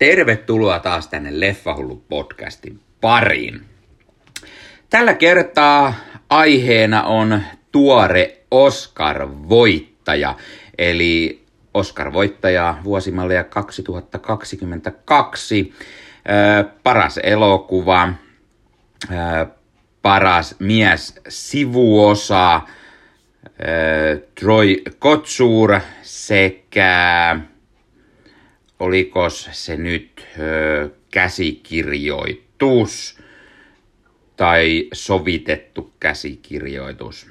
Tervetuloa taas tänne Leffahullu podcastin pariin. Tällä kertaa aiheena on tuore Oscar-voittaja, eli Oscar-voittaja vuosimallia 2022. paras elokuva, paras mies sivuosa, Troy Kotsur sekä oliko se nyt ö, käsikirjoitus tai sovitettu käsikirjoitus.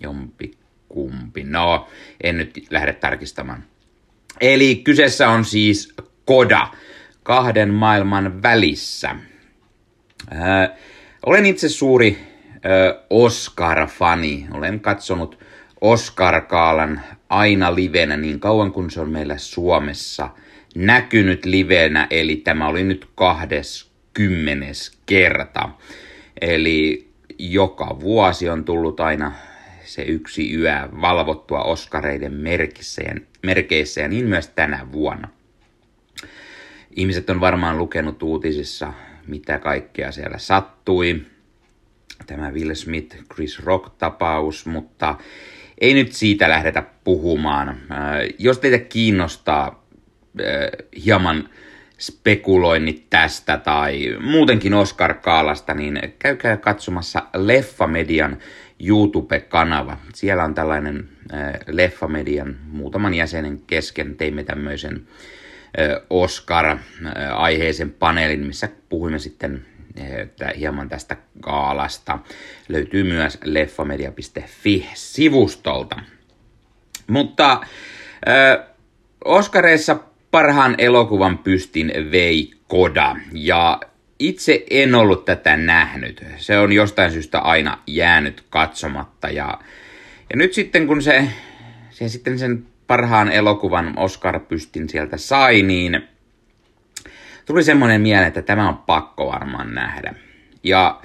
Jompi kumpi. No, en nyt lähde tarkistamaan. Eli kyseessä on siis Koda, kahden maailman välissä. Ö, olen itse suuri Oscar-fani. Olen katsonut Oscar-kaalan aina livenä niin kauan kuin se on meillä Suomessa – näkynyt livenä, eli tämä oli nyt 20 kerta. Eli joka vuosi on tullut aina se yksi yö valvottua Oskareiden merkeissä ja niin myös tänä vuonna. Ihmiset on varmaan lukenut uutisissa, mitä kaikkea siellä sattui. Tämä Will Smith, Chris Rock-tapaus, mutta ei nyt siitä lähdetä puhumaan. Äh, jos teitä kiinnostaa hieman spekuloinnit tästä tai muutenkin Oscar Kaalasta, niin käykää katsomassa Leffamedian YouTube-kanava. Siellä on tällainen äh, Leffamedian muutaman jäsenen kesken teimme tämmöisen äh, Oscar-aiheisen paneelin, missä puhuimme sitten hieman tästä kaalasta. Löytyy myös leffamedia.fi-sivustolta. Mutta Oskareissa parhaan elokuvan pystin vei Koda, ja itse en ollut tätä nähnyt. Se on jostain syystä aina jäänyt katsomatta, ja, ja nyt sitten kun se, se sitten sen parhaan elokuvan Oscar-pystin sieltä sai, niin tuli semmoinen mieleen, että tämä on pakko varmaan nähdä. Ja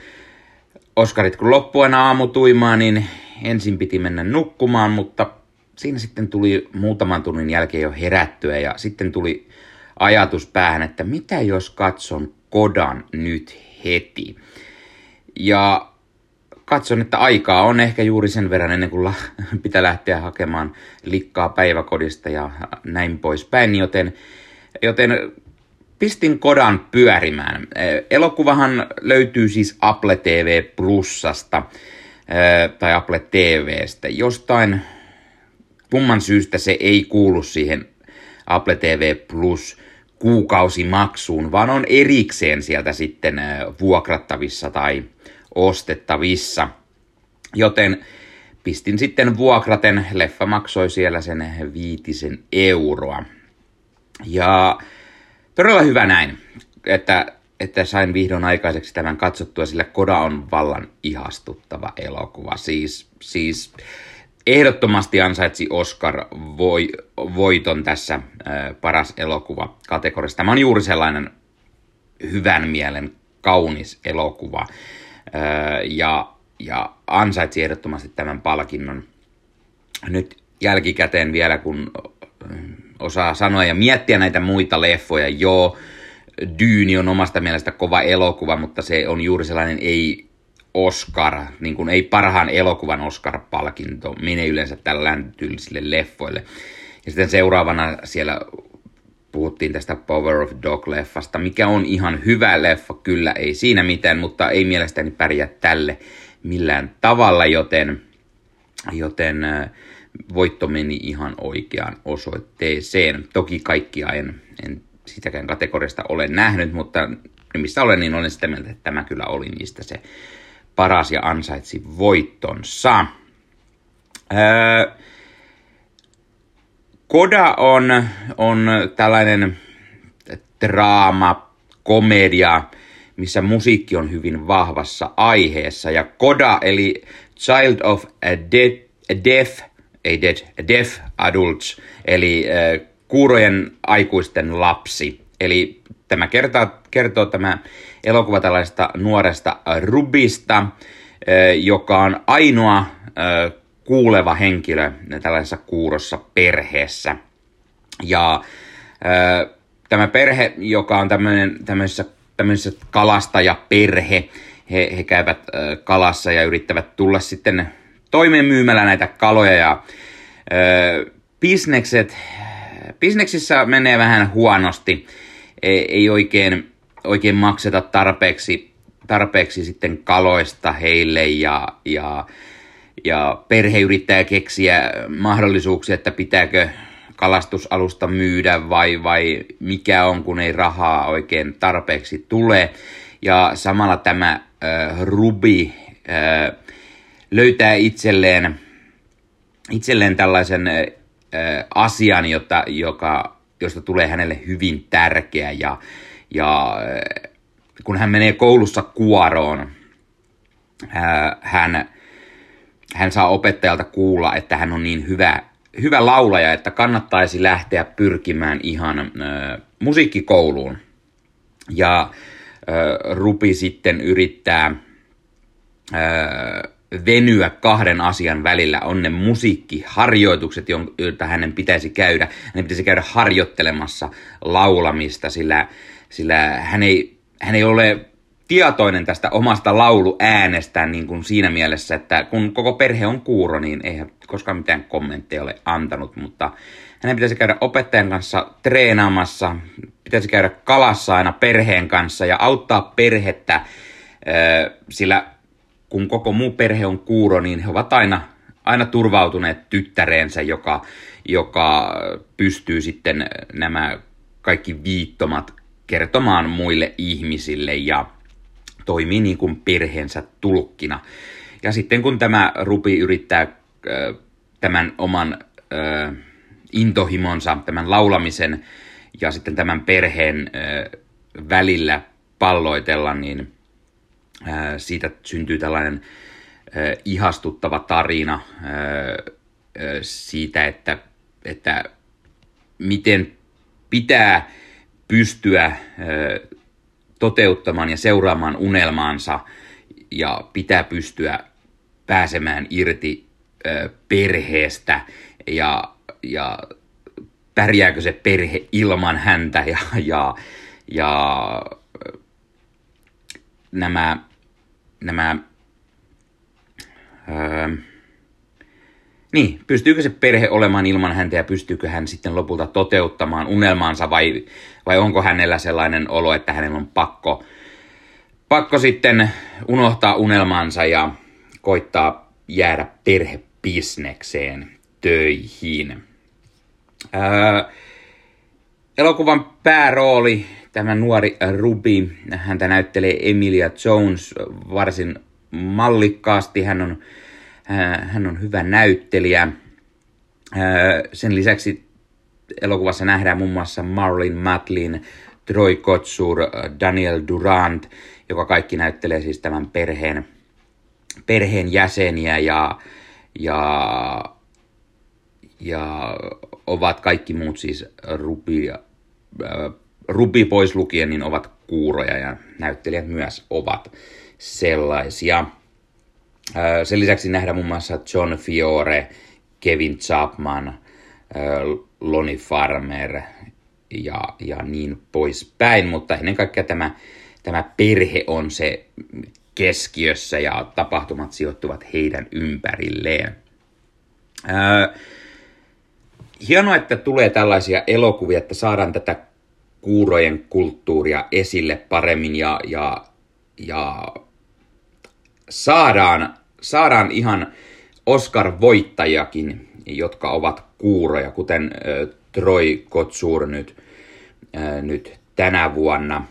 Oskarit kun loppuun aamutuimaan, niin ensin piti mennä nukkumaan, mutta siinä sitten tuli muutaman tunnin jälkeen jo herättyä ja sitten tuli ajatus päähän, että mitä jos katson Kodan nyt heti. Ja katson, että aikaa on ehkä juuri sen verran ennen kuin pitää lähteä hakemaan likkaa päiväkodista ja näin poispäin, joten, joten pistin Kodan pyörimään. Elokuvahan löytyy siis Apple TV Plusasta tai Apple TVstä. Jostain kumman syystä se ei kuulu siihen Apple TV Plus kuukausimaksuun, vaan on erikseen sieltä sitten vuokrattavissa tai ostettavissa. Joten pistin sitten vuokraten, leffa maksoi siellä sen viitisen euroa. Ja todella hyvä näin, että, että sain vihdoin aikaiseksi tämän katsottua, sillä Koda on vallan ihastuttava elokuva. Siis, siis ehdottomasti ansaitsi Oscar-voiton tässä äh, paras elokuva kategoriassa. Tämä on juuri sellainen hyvän mielen kaunis elokuva ja, ja ansaitsi ehdottomasti tämän palkinnon. Nyt jälkikäteen vielä, kun osaa sanoa ja miettiä näitä muita leffoja, joo, Dyyni on omasta mielestä kova elokuva, mutta se on juuri sellainen ei Oscar, niin kuin ei parhaan elokuvan Oscar-palkinto, menee yleensä tällä tyylisille leffoille. Ja sitten seuraavana siellä puhuttiin tästä Power of Dog-leffasta, mikä on ihan hyvä leffa, kyllä ei siinä mitään, mutta ei mielestäni pärjää tälle millään tavalla, joten, joten voitto meni ihan oikeaan osoitteeseen. Toki kaikkia en, en sitäkään kategoriasta ole nähnyt, mutta mistä olen, niin olen sitä mieltä, että tämä kyllä oli niistä se paras ja ansaitsi voittonsa. Öö, Koda on, on tällainen draama, komedia, missä musiikki on hyvin vahvassa aiheessa. Ja Koda, eli Child of a de- Deaf, ei dead, Deaf Adults, eli äh, kuurojen aikuisten lapsi. Eli tämä kertoo, kertoo tämä elokuva tällaista nuoresta Rubista, joka on ainoa kuuleva henkilö tällaisessa kuurossa perheessä. Ja tämä perhe, joka on tämmöinen, tämmöisessä, tämmöisessä kalastajaperhe, he, he käyvät kalassa ja yrittävät tulla sitten toimeen myymällä näitä kaloja ja bisnekset, bisneksissä menee vähän huonosti, ei, ei oikein, oikein makseta tarpeeksi, tarpeeksi sitten kaloista heille ja, ja, ja perhe yrittää keksiä mahdollisuuksia, että pitääkö kalastusalusta myydä vai, vai mikä on, kun ei rahaa oikein tarpeeksi tule. Ja samalla tämä äh, Rubi äh, löytää itselleen, itselleen tällaisen äh, asian, jota, joka, josta tulee hänelle hyvin tärkeä. Ja, ja äh, kun hän menee koulussa kuoroon, hän, hän saa opettajalta kuulla, että hän on niin hyvä hyvä laulaja, että kannattaisi lähteä pyrkimään ihan äh, musiikkikouluun. Ja äh, Rupi sitten yrittää äh, venyä kahden asian välillä. On ne musiikkiharjoitukset, joita hänen pitäisi käydä. Hänen pitäisi käydä harjoittelemassa laulamista, sillä, sillä hän, ei, hän ei ole tietoinen tästä omasta lauluäänestään niin kuin siinä mielessä, että kun koko perhe on kuuro, niin eihän koskaan mitään kommentteja ole antanut, mutta hänen pitäisi käydä opettajan kanssa treenaamassa, pitäisi käydä kalassa aina perheen kanssa ja auttaa perhettä, sillä kun koko muu perhe on kuuro, niin he ovat aina, aina turvautuneet tyttäreensä, joka, joka pystyy sitten nämä kaikki viittomat kertomaan muille ihmisille ja toimii niin kuin perheensä tulkkina. Ja sitten kun tämä Rupi yrittää tämän oman intohimonsa, tämän laulamisen ja sitten tämän perheen välillä palloitella, niin siitä syntyy tällainen ihastuttava tarina siitä, että, että miten pitää pystyä toteuttamaan ja seuraamaan unelmaansa ja pitää pystyä pääsemään irti perheestä ja, ja pärjääkö se perhe ilman häntä ja, ja, ja nämä, nämä ö, niin, pystyykö se perhe olemaan ilman häntä ja pystyykö hän sitten lopulta toteuttamaan unelmaansa vai, vai onko hänellä sellainen olo, että hänellä on pakko, pakko sitten unohtaa unelmansa ja koittaa jäädä perhebisnekseen töihin. Öö, elokuvan päärooli, tämä nuori Ruby, häntä näyttelee Emilia Jones varsin mallikkaasti. Hän on hän on hyvä näyttelijä. Sen lisäksi elokuvassa nähdään muun muassa Marlin Matlin, Troy Kotsur, Daniel Durant, joka kaikki näyttelee siis tämän perheen, perheen jäseniä ja, ja, ja ovat kaikki muut siis rubi, äh, rubi pois lukien, niin ovat kuuroja ja näyttelijät myös ovat sellaisia. Sen lisäksi nähdään muun muassa John Fiore, Kevin Chapman, Lonnie Farmer ja, ja niin poispäin, mutta ennen kaikkea tämä, tämä perhe on se keskiössä ja tapahtumat sijoittuvat heidän ympärilleen. hienoa, että tulee tällaisia elokuvia, että saadaan tätä kuurojen kulttuuria esille paremmin ja, ja, ja saadaan, saadaan ihan Oscar-voittajakin, jotka ovat kuuroja, kuten Troy Kotsur nyt, nyt tänä vuonna,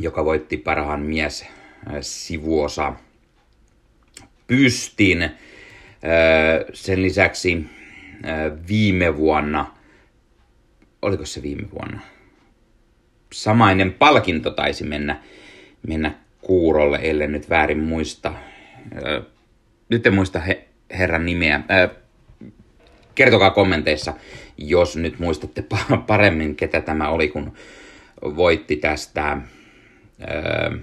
joka voitti parhaan mies sivuosa pystin. Sen lisäksi viime vuonna, oliko se viime vuonna, samainen palkinto taisi mennä, mennä kuurolle, ellei nyt väärin muista. Nyt en muista he, herran nimeä. Kertokaa kommenteissa, jos nyt muistatte paremmin, ketä tämä oli, kun voitti tästä ö,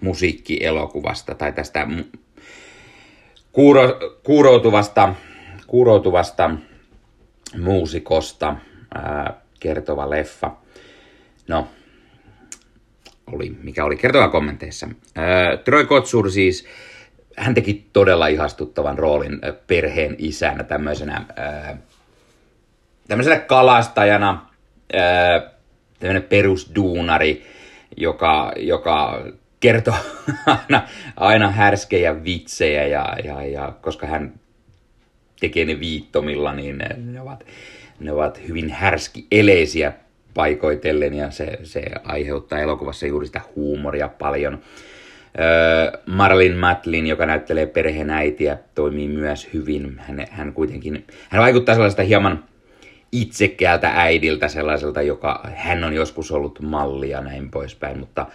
musiikkielokuvasta tai tästä kuuro, kuuroutuvasta, kuuroutuvasta muusikosta ö, kertova leffa. no, oli, mikä oli, kertokaa kommenteissa. Äh, Troy Kotsur siis, hän teki todella ihastuttavan roolin perheen isänä, tämmöisenä, äh, tämmöisenä kalastajana, äh, tämmöinen perusduunari, joka, joka kertoo aina, aina härskejä vitsejä ja, ja, ja koska hän tekee ne viittomilla, niin ne, ne, ovat, ne ovat hyvin härskieleisiä paikoitellen ja se, se aiheuttaa elokuvassa juuri sitä huumoria paljon. Marlin Matlin, joka näyttelee perheenäitiä, toimii myös hyvin. Hän, hän kuitenkin, hän vaikuttaa sellaista hieman itsekäältä äidiltä, sellaiselta, joka hän on joskus ollut mallia näin poispäin, mutta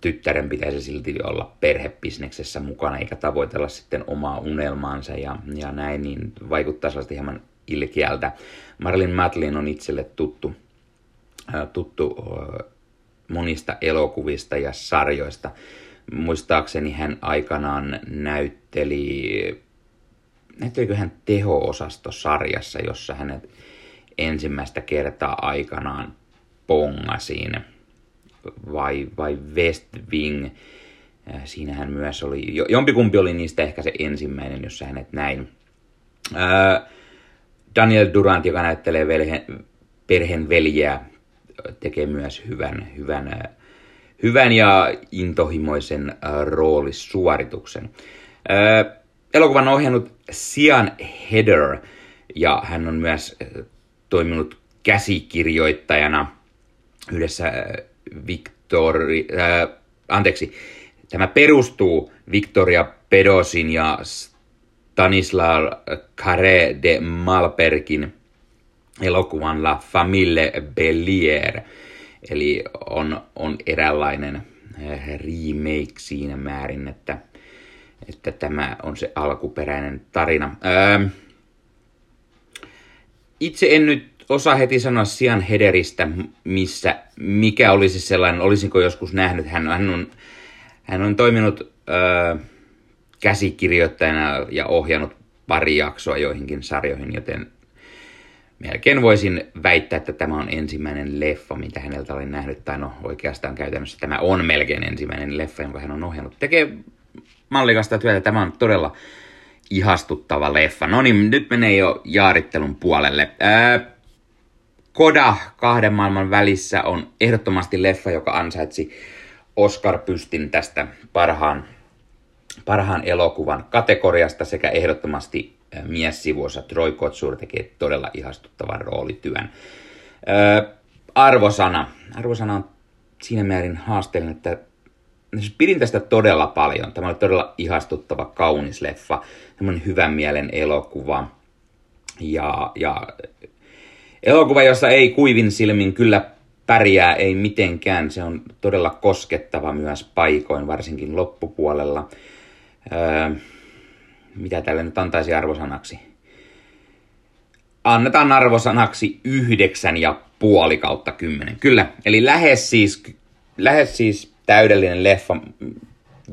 tyttären pitäisi silti olla perhepisneksessä mukana eikä tavoitella sitten omaa unelmaansa ja, ja näin, niin vaikuttaa sellaista hieman ilkeältä. Marilyn Matlin on itselle tuttu, tuttu monista elokuvista ja sarjoista. Muistaakseni hän aikanaan näytteli, näyttelikö hän teho-osastosarjassa, jossa hänet ensimmäistä kertaa aikanaan pongasiin vai, vai West Wing. Äh, siinähän myös oli, jompikumpi oli niistä ehkä se ensimmäinen, jossa hänet näin. Äh, Daniel Durant, joka näyttelee velhen, perheen veljeä, tekee myös hyvän, hyvän, äh, hyvän ja intohimoisen roolisuorituksen. Elokuvan ohjannut Sian Heather, ja hän on myös toiminut käsikirjoittajana yhdessä Victori, äh, anteeksi, tämä perustuu Victoria Pedosin ja Stanislav Carré de Malperkin elokuvan La Famille Bellier. Eli on, on eräänlainen äh, remake siinä määrin, että, että tämä on se alkuperäinen tarina. Ää, itse en nyt osaa heti sanoa Sian Hederistä, missä, mikä olisi sellainen, olisinko joskus nähnyt. Hän, hän, on, hän on toiminut ö, käsikirjoittajana ja ohjannut pari jaksoa joihinkin sarjoihin, joten melkein voisin väittää, että tämä on ensimmäinen leffa, mitä häneltä olen nähnyt, tai no oikeastaan käytännössä tämä on melkein ensimmäinen leffa, jonka hän on ohjannut. Tekee mallikasta työtä, tämä on todella ihastuttava leffa. No niin, nyt menee jo jaarittelun puolelle. Ää, Koda kahden maailman välissä on ehdottomasti leffa, joka ansaitsi Oscar-pystin tästä parhaan, parhaan elokuvan kategoriasta sekä ehdottomasti miessivuossa Troy Kotsur tekee todella ihastuttavan roolityön. Öö, arvosana. Arvosana on siinä määrin haasteellinen, että siis pidin tästä todella paljon. Tämä oli todella ihastuttava, kaunis leffa, semmoinen hyvän mielen elokuva. Ja, ja Elokuva, jossa ei kuivin silmin kyllä pärjää, ei mitenkään. Se on todella koskettava myös paikoin, varsinkin loppupuolella. Öö, mitä tälle nyt antaisi arvosanaksi? Annetaan arvosanaksi yhdeksän ja puoli kautta kymmenen. Kyllä, eli lähes siis, lähes siis täydellinen leffa.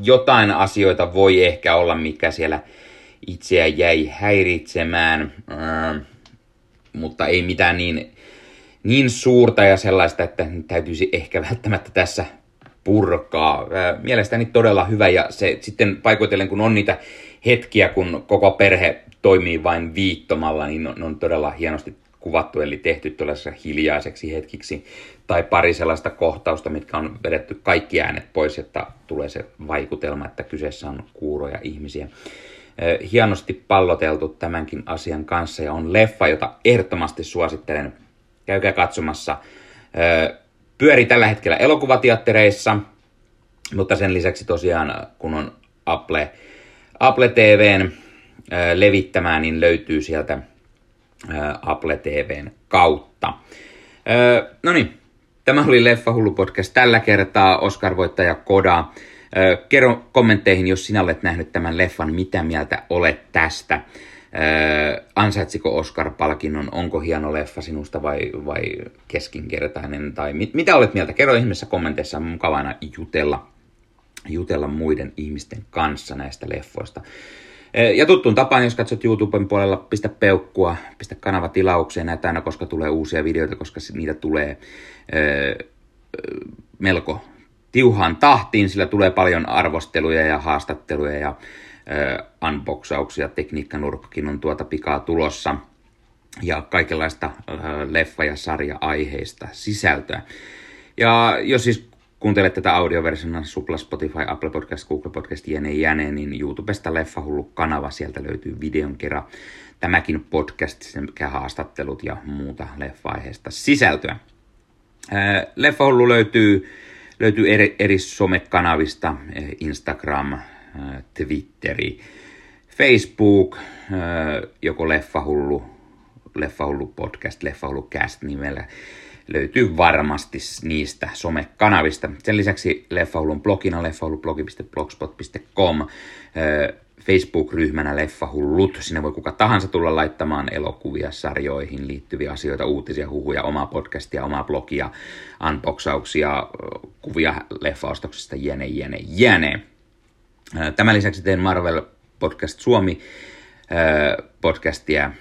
Jotain asioita voi ehkä olla, mikä siellä itseä jäi häiritsemään. Öö, mutta ei mitään niin, niin suurta ja sellaista, että täytyisi ehkä välttämättä tässä purkaa. Mielestäni todella hyvä ja se sitten paikoitellen, kun on niitä hetkiä, kun koko perhe toimii vain viittomalla, niin on, on todella hienosti kuvattu, eli tehty tuollaisessa hiljaiseksi hetkiksi, tai pari sellaista kohtausta, mitkä on vedetty kaikki äänet pois, että tulee se vaikutelma, että kyseessä on kuuroja ihmisiä hienosti palloteltu tämänkin asian kanssa ja on leffa, jota ehdottomasti suosittelen. Käykää katsomassa. Pyöri tällä hetkellä elokuvateattereissa, mutta sen lisäksi tosiaan kun on Apple, Apple TVn levittämään, niin löytyy sieltä Apple TVn kautta. No niin, tämä oli Leffa Hullu Podcast tällä kertaa. Oscar-voittaja Koda Kerro kommentteihin, jos sinä olet nähnyt tämän leffan, mitä mieltä olet tästä. Ansaitsiko Oscar-palkinnon, onko hieno leffa sinusta vai, vai keskinkertainen, tai mit, mitä olet mieltä? Kerro ihmeessä kommenteissa, on mukavana jutella, jutella muiden ihmisten kanssa näistä leffoista. Ja tuttuun tapaan, jos katsot YouTuben puolella, pistä peukkua, pistä kanava tilaukseen, näitä aina, koska tulee uusia videoita, koska niitä tulee melko tiuhaan tahtiin, sillä tulee paljon arvosteluja ja haastatteluja ja unboxauksia, tekniikkanurkkakin on tuota pikaa tulossa ja kaikenlaista leffa- ja sarja-aiheista sisältöä. Ja jos siis kuuntelet tätä audioversiona Supla, Spotify, Apple Podcast, Google Podcast, jne, jne, niin YouTubesta Leffahullu kanava, sieltä löytyy videon kerran tämäkin podcast sekä haastattelut ja muuta leffa-aiheesta sisältöä. Leffahullu löytyy, löytyy eri, eri somekanavista, Instagram, Twitteri, Facebook, joko Leffahullu, Leffahullu podcast, Leffahullu cast nimellä löytyy varmasti niistä somekanavista. Sen lisäksi Leffahullun blogina leffahullublog.blogspot.com Facebook-ryhmänä Leffahullut. Sinne voi kuka tahansa tulla laittamaan elokuvia, sarjoihin liittyviä asioita, uutisia, huhuja, omaa podcastia, omaa blogia, unboxauksia, kuvia leffaostoksista, jene, jene, jene. Tämän lisäksi teen Marvel Podcast Suomi podcastia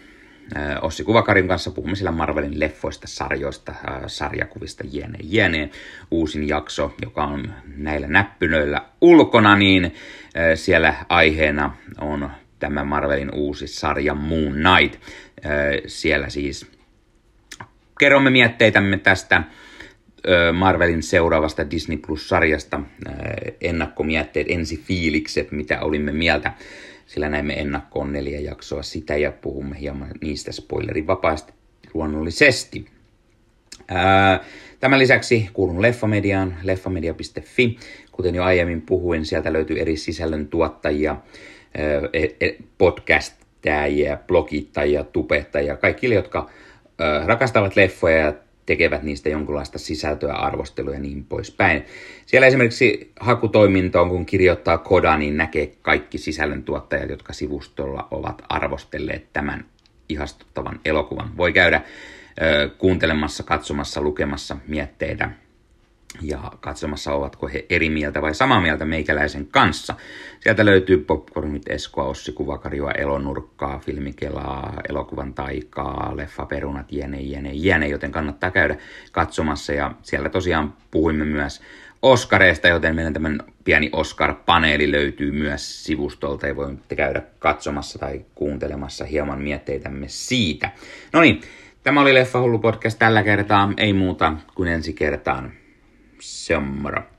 Ossi Kuvakarin kanssa puhumme sillä Marvelin leffoista, sarjoista, sarjakuvista, jene, jene. Uusin jakso, joka on näillä näppynöillä ulkona, niin siellä aiheena on tämä Marvelin uusi sarja Moon Knight. Siellä siis kerromme mietteitämme tästä Marvelin seuraavasta Disney Plus-sarjasta, ennakkomietteet, ensifiilikset, mitä olimme mieltä sillä näemme ennakkoon neljä jaksoa sitä ja puhumme hieman niistä spoilerin vapaasti luonnollisesti. Ää, tämän lisäksi kuulun Leffamediaan, leffamedia.fi. Kuten jo aiemmin puhuin, sieltä löytyy eri sisällön tuottajia, e, e, podcastajia, blogittajia, tubettajia, kaikille, jotka rakastavat leffoja ja tekevät niistä jonkinlaista sisältöä, arvostelua ja niin poispäin. Siellä esimerkiksi hakutoimintoon, kun kirjoittaa koda, niin näkee kaikki sisällöntuottajat, jotka sivustolla ovat arvostelleet tämän ihastuttavan elokuvan. Voi käydä ö, kuuntelemassa, katsomassa, lukemassa mietteitä ja katsomassa, ovatko he eri mieltä vai samaa mieltä meikäläisen kanssa. Sieltä löytyy Popcornit, Eskoa, Ossi, Kuvakarjoa, Elonurkkaa, Filmikelaa, Elokuvan taikaa, Leffaperunat, jene, jene, jene, joten kannattaa käydä katsomassa. Ja siellä tosiaan puhuimme myös Oskareista, joten meidän tämän pieni Oscar-paneeli löytyy myös sivustolta ja voitte käydä katsomassa tai kuuntelemassa hieman mietteitämme siitä. No niin, tämä oli Leffa Hullu podcast tällä kertaa, ei muuta kuin ensi kertaan. Se on moro.